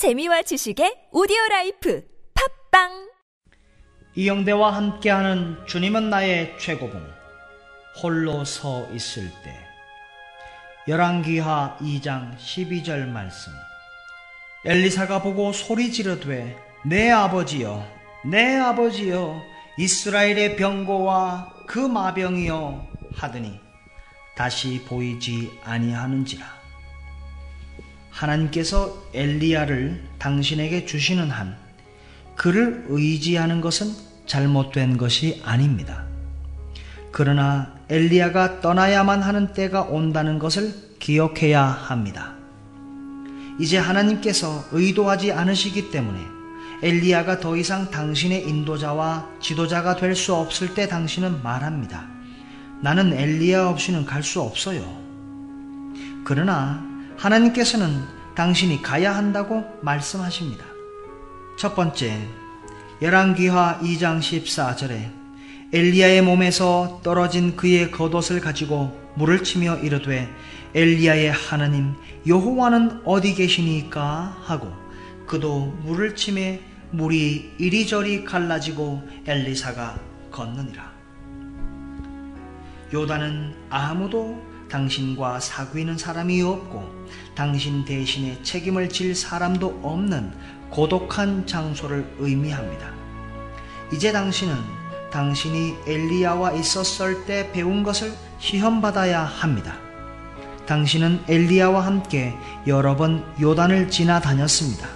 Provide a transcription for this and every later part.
재미와 지식의 오디오 life 팟빵! 이영대와 함께하는 주님은 나의 최고봉 홀로 서 있을 때. 열왕기하 2장 12절 말씀. 엘리사가 보고 소리 지르되 내 아버지여 내 아버지여 이스라엘의 병거와 그 마병이여 하더니 다시 보이지 아니하는지라 하나님께서 엘리야를 당신에게 주시는 한 그를 의지하는 것은 잘못된 것이 아닙니다. 그러나 엘리야가 떠나야만 하는 때가 온다는 것을 기억해야 합니다. 이제 하나님께서 의도하지 않으시기 때문에 엘리야가 더 이상 당신의 인도자와 지도자가 될 수 없을 때 당신은 말합니다. 나는 엘리야 없이는 갈 수 없어요. 그러나 하나님께서는 당신이 가야 한다고 말씀하십니다. 첫 번째, 열왕기하 2장 14절에 엘리야의 몸에서 떨어진 그의 겉옷을 가지고 물을 치며 이르되 엘리야의 하나님 여호와는 어디 계시니까 하고 그도 물을 치매 물이 이리저리 갈라지고 엘리사가 걷느니라. 요단은 아무도 당신과 사귀는 사람이 없고 당신 대신에 책임을 질 사람도 없는 고독한 장소를 의미합니다. 이제 당신은 당신이 엘리야와 있었을 때 배운 것을 시험받아야 합니다. 당신은 엘리야와 함께 여러 번 요단을 지나다녔습니다.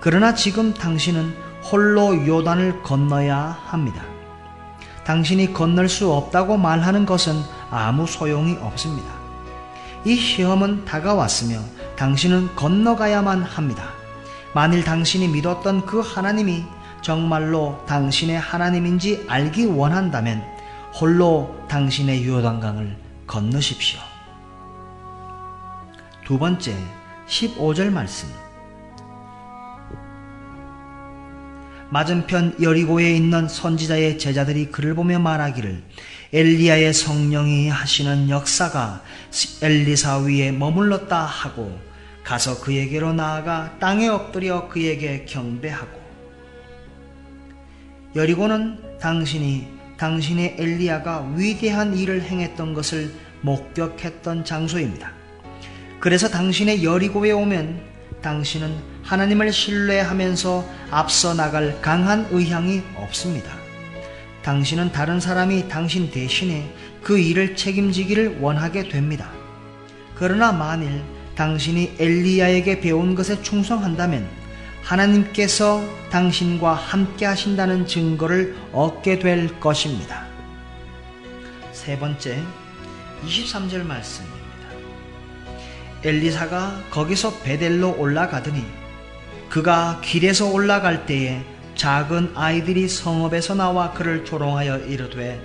그러나 지금 당신은 홀로 요단을 건너야 합니다. 당신이 건널 수 없다고 말하는 것은 아무 소용이 없습니다. 이 시험은 다가왔으며 당신은 건너가야만 합니다. 만일 당신이 믿었던 그 하나님이 정말로 당신의 하나님인지 알기 원한다면 홀로 당신의 요단강을 건너십시오. 두 번째, 15절 말씀. 맞은편 여리고에 있는 선지자의 제자들이 그를 보며 말하기를 엘리야의 성령이 하시는 역사가 엘리사 위에 머물렀다 하고 가서 그에게로 나아가 땅에 엎드려 그에게 경배하고 여리고는 당신이 당신의 엘리야가 위대한 일을 행했던 것을 목격했던 장소입니다. 그래서 당신의 여리고에 오면 당신은 하나님을 신뢰하면서 앞서 나갈 강한 의향이 없습니다. 당신은 다른 사람이 당신 대신에 그 일을 책임지기를 원하게 됩니다. 그러나 만일 당신이 엘리야에게 배운 것에 충성한다면 하나님께서 당신과 함께 하신다는 증거를 얻게 될 것입니다. 세 번째, 23절 말씀입니다. 엘리사가 거기서 베델로 올라가더니 그가 길에서 올라갈 때에 작은 아이들이 성읍에서 나와 그를 조롱하여 이르되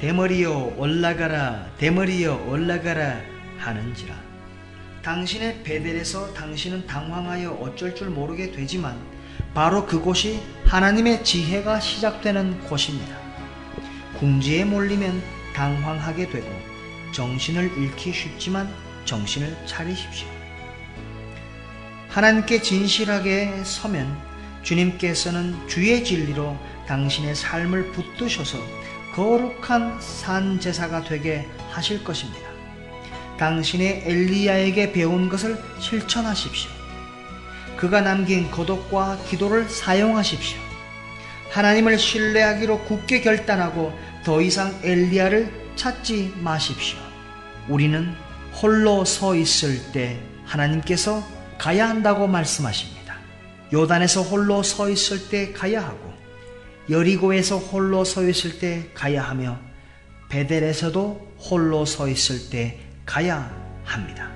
대머리여 올라가라 대머리여 올라가라 하는지라 당신의 베델에서 당신은 당황하여 어쩔 줄 모르게 되지만 바로 그곳이 하나님의 지혜가 시작되는 곳입니다. 궁지에 몰리면 당황하게 되고 정신을 잃기 쉽지만 정신을 차리십시오. 하나님께 진실하게 서면 주님께서는 주의 진리로 당신의 삶을 붙드셔서 거룩한 산 제사가 되게 하실 것입니다. 당신의 엘리야에게 배운 것을 실천하십시오. 그가 남긴 고독과 기도를 사용하십시오. 하나님을 신뢰하기로 굳게 결단하고 더 이상 엘리야를 찾지 마십시오. 우리는 홀로 서 있을 때 하나님께서 가야 한다고 말씀하십니다. 요단에서 홀로 서 있을 때 가야 하고 여리고에서 홀로 서 있을 때 가야 하며 베델에서도 홀로 서 있을 때 가야 합니다.